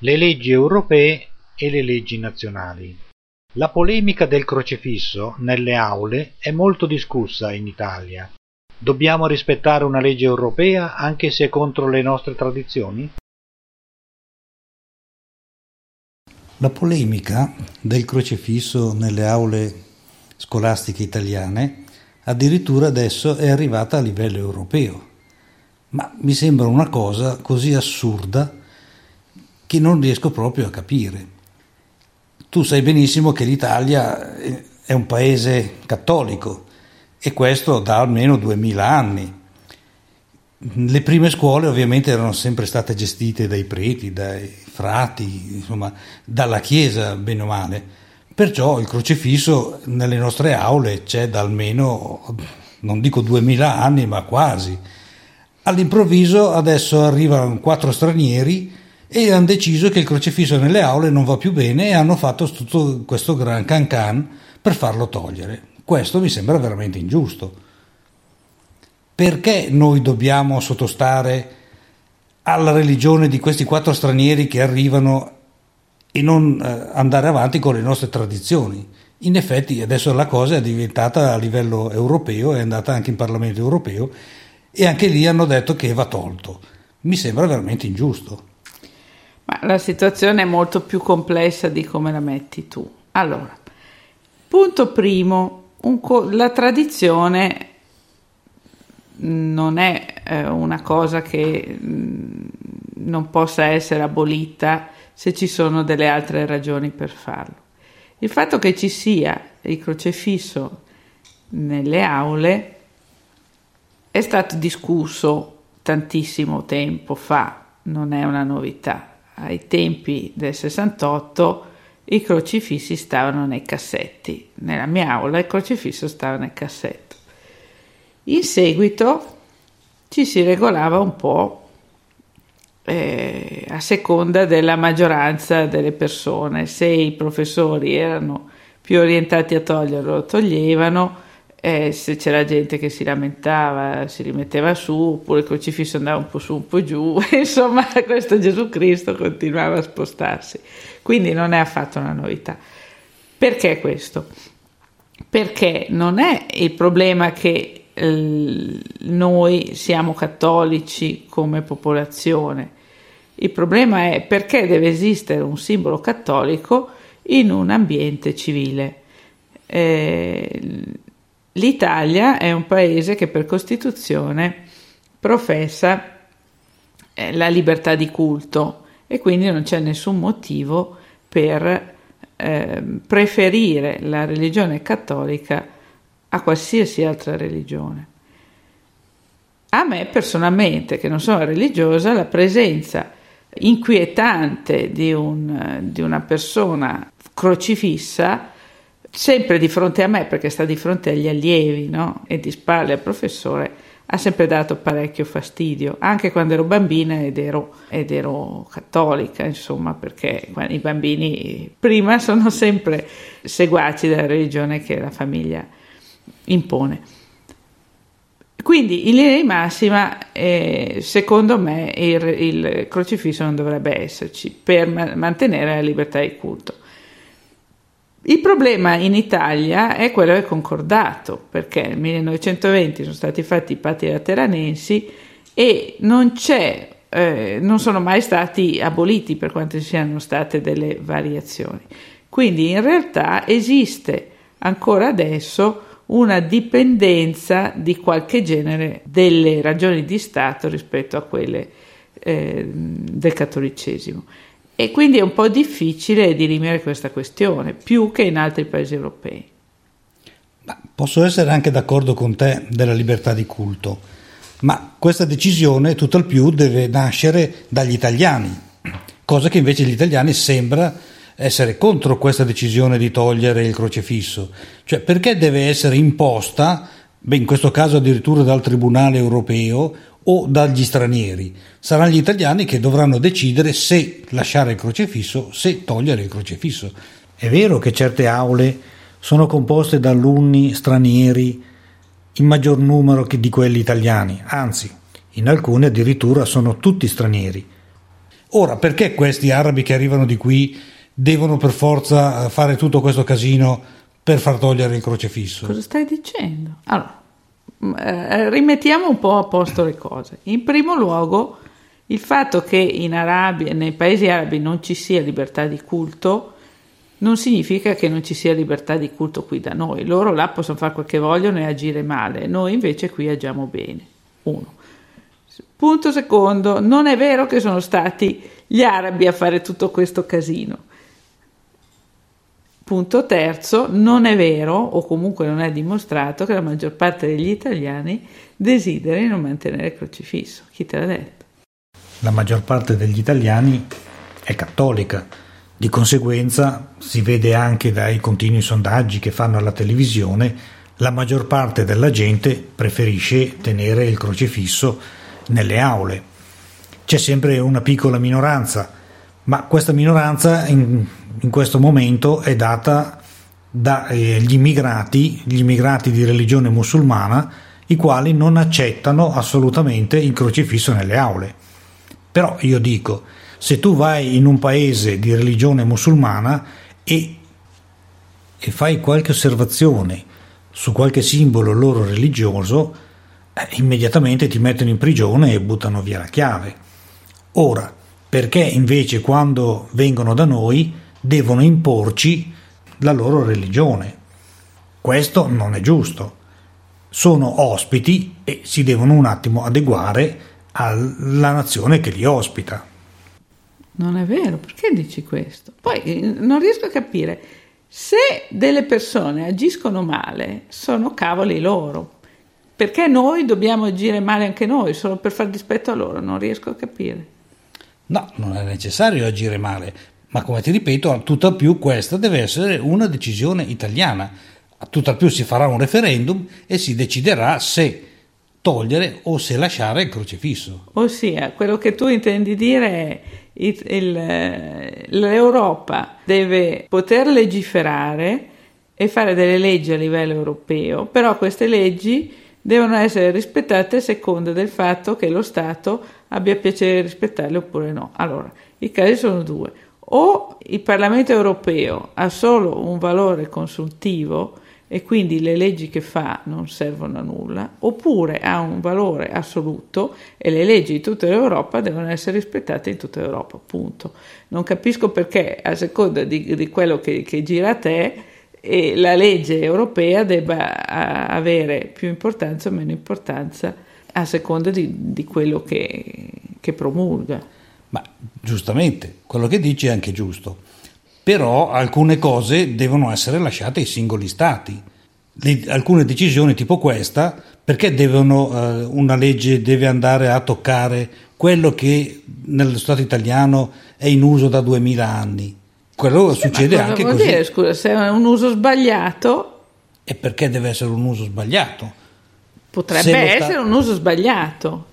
le leggi europee e le leggi nazionali. La polemica del crocefisso nelle aule è molto discussa in Italia. Dobbiamo rispettare una legge europea anche se è contro le nostre tradizioni? La polemica del crocefisso nelle aule scolastiche italiane addirittura adesso è arrivata a livello europeo. Ma mi sembra una cosa così assurda che non riesco proprio a capire. Tu sai benissimo che l'Italia è un paese cattolico e questo da almeno duemila anni. Le prime scuole ovviamente erano sempre state gestite dai preti, dai frati, insomma, dalla Chiesa, bene o male. Perciò il crocifisso nelle nostre aule c'è da almeno, non dico duemila anni, ma quasi. All'improvviso adesso arrivano quattro stranieri e hanno deciso che il crocifisso nelle aule non va più bene e hanno fatto tutto questo gran can can per farlo togliere. Questo mi sembra veramente ingiusto. Perché noi dobbiamo sottostare alla religione di questi quattro stranieri che arrivano e non eh, andare avanti con le nostre tradizioni? In effetti adesso la cosa è diventata a livello europeo, è andata anche in Parlamento europeo e anche lì hanno detto che va tolto. Mi sembra veramente ingiusto. Ma la situazione è molto più complessa di come la metti tu. Allora, punto primo, co- la tradizione non è eh, una cosa che mh, mm, non possa essere abolita se ci sono delle altre ragioni per farlo. Il fatto che ci sia il crocefisso nelle aule è stato discusso tantissimo tempo fa, non è una novità. Ai tempi del 68 i crocifissi stavano nei cassetti. Nella mia aula il crocifisso stava nel cassetto. In seguito ci si regolava un po' eh, a seconda della maggioranza delle persone. Se i professori erano più orientati a toglierlo, lo toglievano eh, se c'era gente che si lamentava si rimetteva su, oppure il crocifisso andava un po' su, un po' giù, insomma questo Gesù Cristo continuava a spostarsi. Quindi non è affatto una novità. Perché questo? Perché non è il problema che eh, noi siamo cattolici come popolazione, il problema è perché deve esistere un simbolo cattolico in un ambiente civile. Eh, L'Italia è un paese che per Costituzione professa eh, la libertà di culto e quindi non c'è nessun motivo per eh, preferire la religione cattolica a qualsiasi altra religione. A me personalmente, che non sono religiosa, la presenza inquietante di, un, di una persona crocifissa sempre di fronte a me, perché sta di fronte agli allievi no? e di spalle al professore, ha sempre dato parecchio fastidio, anche quando ero bambina ed ero, ed ero cattolica, insomma, perché i bambini prima sono sempre seguaci della religione che la famiglia impone. Quindi in linea di massima, eh, secondo me, il, il, crocifisso non dovrebbe esserci per ma- mantenere la libertà di culto. Il problema in Italia è quello del concordato, perché nel 1920 sono stati fatti i patti lateranensi e non eh, non sono mai stati aboliti per quanto ci siano state delle variazioni. Quindi in realtà esiste ancora adesso una dipendenza di qualche genere delle ragioni di Stato rispetto a quelle eh, del cattolicesimo e quindi è un po' difficile dirimere questa questione, più che in altri paesi europei. Posso essere anche d'accordo con te della libertà di culto, ma questa decisione tutt'al più deve nascere dagli italiani, cosa che invece gli italiani sembra essere contro questa decisione di togliere il crocefisso. Cioè perché deve essere imposta, beh, in questo caso addirittura dal Tribunale europeo, o dagli stranieri. Saranno gli italiani che dovranno decidere se lasciare il crocefisso, se togliere il crocefisso. È vero che certe aule sono composte da alunni stranieri in maggior numero che di quelli italiani, anzi, in alcune addirittura sono tutti stranieri. Ora, perché questi arabi che arrivano di qui devono per forza eh, fare tutto questo casino per far togliere il crocefisso? Cosa stai dicendo? Allora, eh, rimettiamo un po' a posto le cose. In primo luogo, il fatto che in Arabia, nei paesi arabi non ci sia libertà di culto non significa che non ci sia libertà di culto qui da noi. Loro là possono fare quel che vogliono e agire male, noi invece qui agiamo bene. Uno. Punto secondo, non è vero che sono stati gli arabi a fare tutto questo casino. Punto terzo, non è vero, o comunque non è dimostrato, che la maggior parte degli italiani desideri non mantenere il crocifisso. Chi te l'ha detto? La maggior parte degli italiani è cattolica di conseguenza, si vede anche dai continui sondaggi che fanno alla televisione, la maggior parte della gente preferisce tenere il crocifisso nelle aule. C'è sempre una piccola minoranza, ma questa minoranza in, in questo momento è data dagli eh, immigrati, gli immigrati di religione musulmana, i quali non accettano assolutamente il crocifisso nelle aule. Però io dico, se tu vai in un paese di religione musulmana e, e fai qualche osservazione su qualche simbolo loro religioso, eh, immediatamente ti mettono in prigione e buttano via la chiave. Ora, perché invece quando vengono da noi devono imporci la loro religione? Questo non è giusto. Sono ospiti e si devono un attimo adeguare alla nazione che li ospita. Non è vero, perché dici questo? Poi eh, non riesco a capire. Se delle persone agiscono male, sono cavoli loro. Perché noi dobbiamo agire male anche noi, solo per far dispetto a loro? Non riesco a capire. No, non è necessario agire male, ma come ti ripeto, tutt'al più questa deve essere una decisione italiana. Tutt'al più si farà un referendum e si deciderà se togliere o se lasciare il crocifisso. Ossia, quello che tu intendi dire è il, il, l'Europa deve poter legiferare e fare delle leggi a livello europeo, però queste leggi devono essere rispettate a seconda del fatto che lo Stato abbia piacere di rispettarle oppure no. Allora, i casi sono due. O il Parlamento europeo ha solo un valore consultivo e quindi le leggi che fa non servono a nulla, oppure ha un valore assoluto e le leggi di tutta l'Europa devono essere rispettate in tutta l'Europa, punto. Non capisco perché a seconda di, di quello che, che, gira a te eh, la legge europea debba avere più importanza o meno importanza a seconda di, di quello che, che promulga. Ma giustamente, quello che dici è anche giusto però alcune cose devono essere lasciate ai singoli stati. Le, alcune decisioni tipo questa, perché devono, eh, una legge deve andare a toccare quello che nello Stato italiano è in uso da 2000 anni? Quello sì, succede anche così. Dire, scusa, se è un uso sbagliato... E perché deve essere un uso sbagliato? Potrebbe essere sta... un uso sbagliato.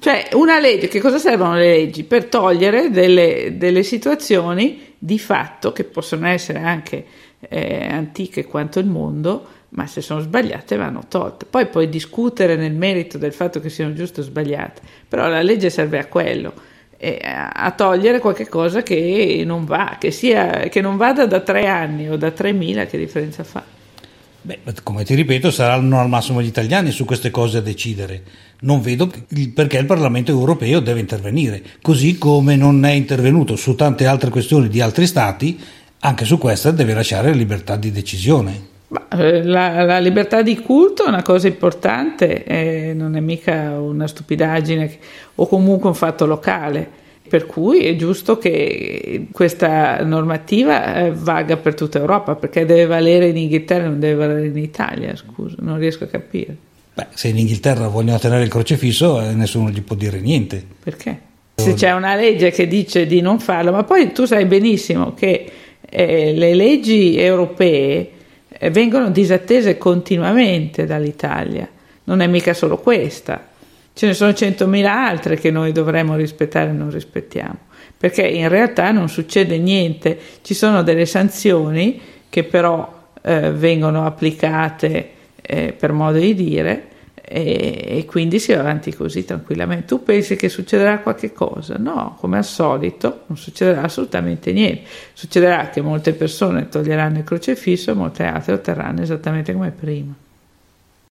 Cioè, una legge, che cosa servono le leggi? Per togliere delle, delle situazioni di fatto, che possono essere anche eh, antiche quanto il mondo, ma se sono sbagliate vanno tolte. Poi puoi discutere nel merito del fatto che siano giuste o sbagliate, però la legge serve a quello, eh, a togliere qualche cosa che non va, che, sia, che non vada da tre anni o da 3.000, che differenza fa? Beh, come ti ripeto, saranno al massimo gli italiani su queste cose a decidere. Non vedo perché il Parlamento europeo deve intervenire, così come non è intervenuto su tante altre questioni di altri stati, anche su questa deve lasciare libertà di decisione. Eh, la, la, libertà di culto è una cosa importante, eh, non è mica una stupidaggine o comunque un fatto locale. Per cui è giusto che questa normativa eh, valga per tutta Europa, perché deve valere in Inghilterra e non deve valere in Italia, scusa, non riesco a capire. Beh, se in Inghilterra vogliono tenere il crocefisso, eh, nessuno gli può dire niente. Perché? Se c'è una legge che dice di non farlo, ma poi tu sai benissimo che eh, le leggi europee eh, vengono disattese continuamente dall'Italia, non è mica solo questa ce ne sono 100.000 altre che noi dovremmo rispettare e non rispettiamo, perché in realtà non succede niente, ci sono delle sanzioni che però eh, vengono applicate eh, per modo di dire e, e, quindi si va avanti così tranquillamente. Tu pensi che succederà qualche cosa? No, come al solito non succederà assolutamente niente. Succederà che molte persone toglieranno il crocefisso e molte altre otterranno esattamente come prima.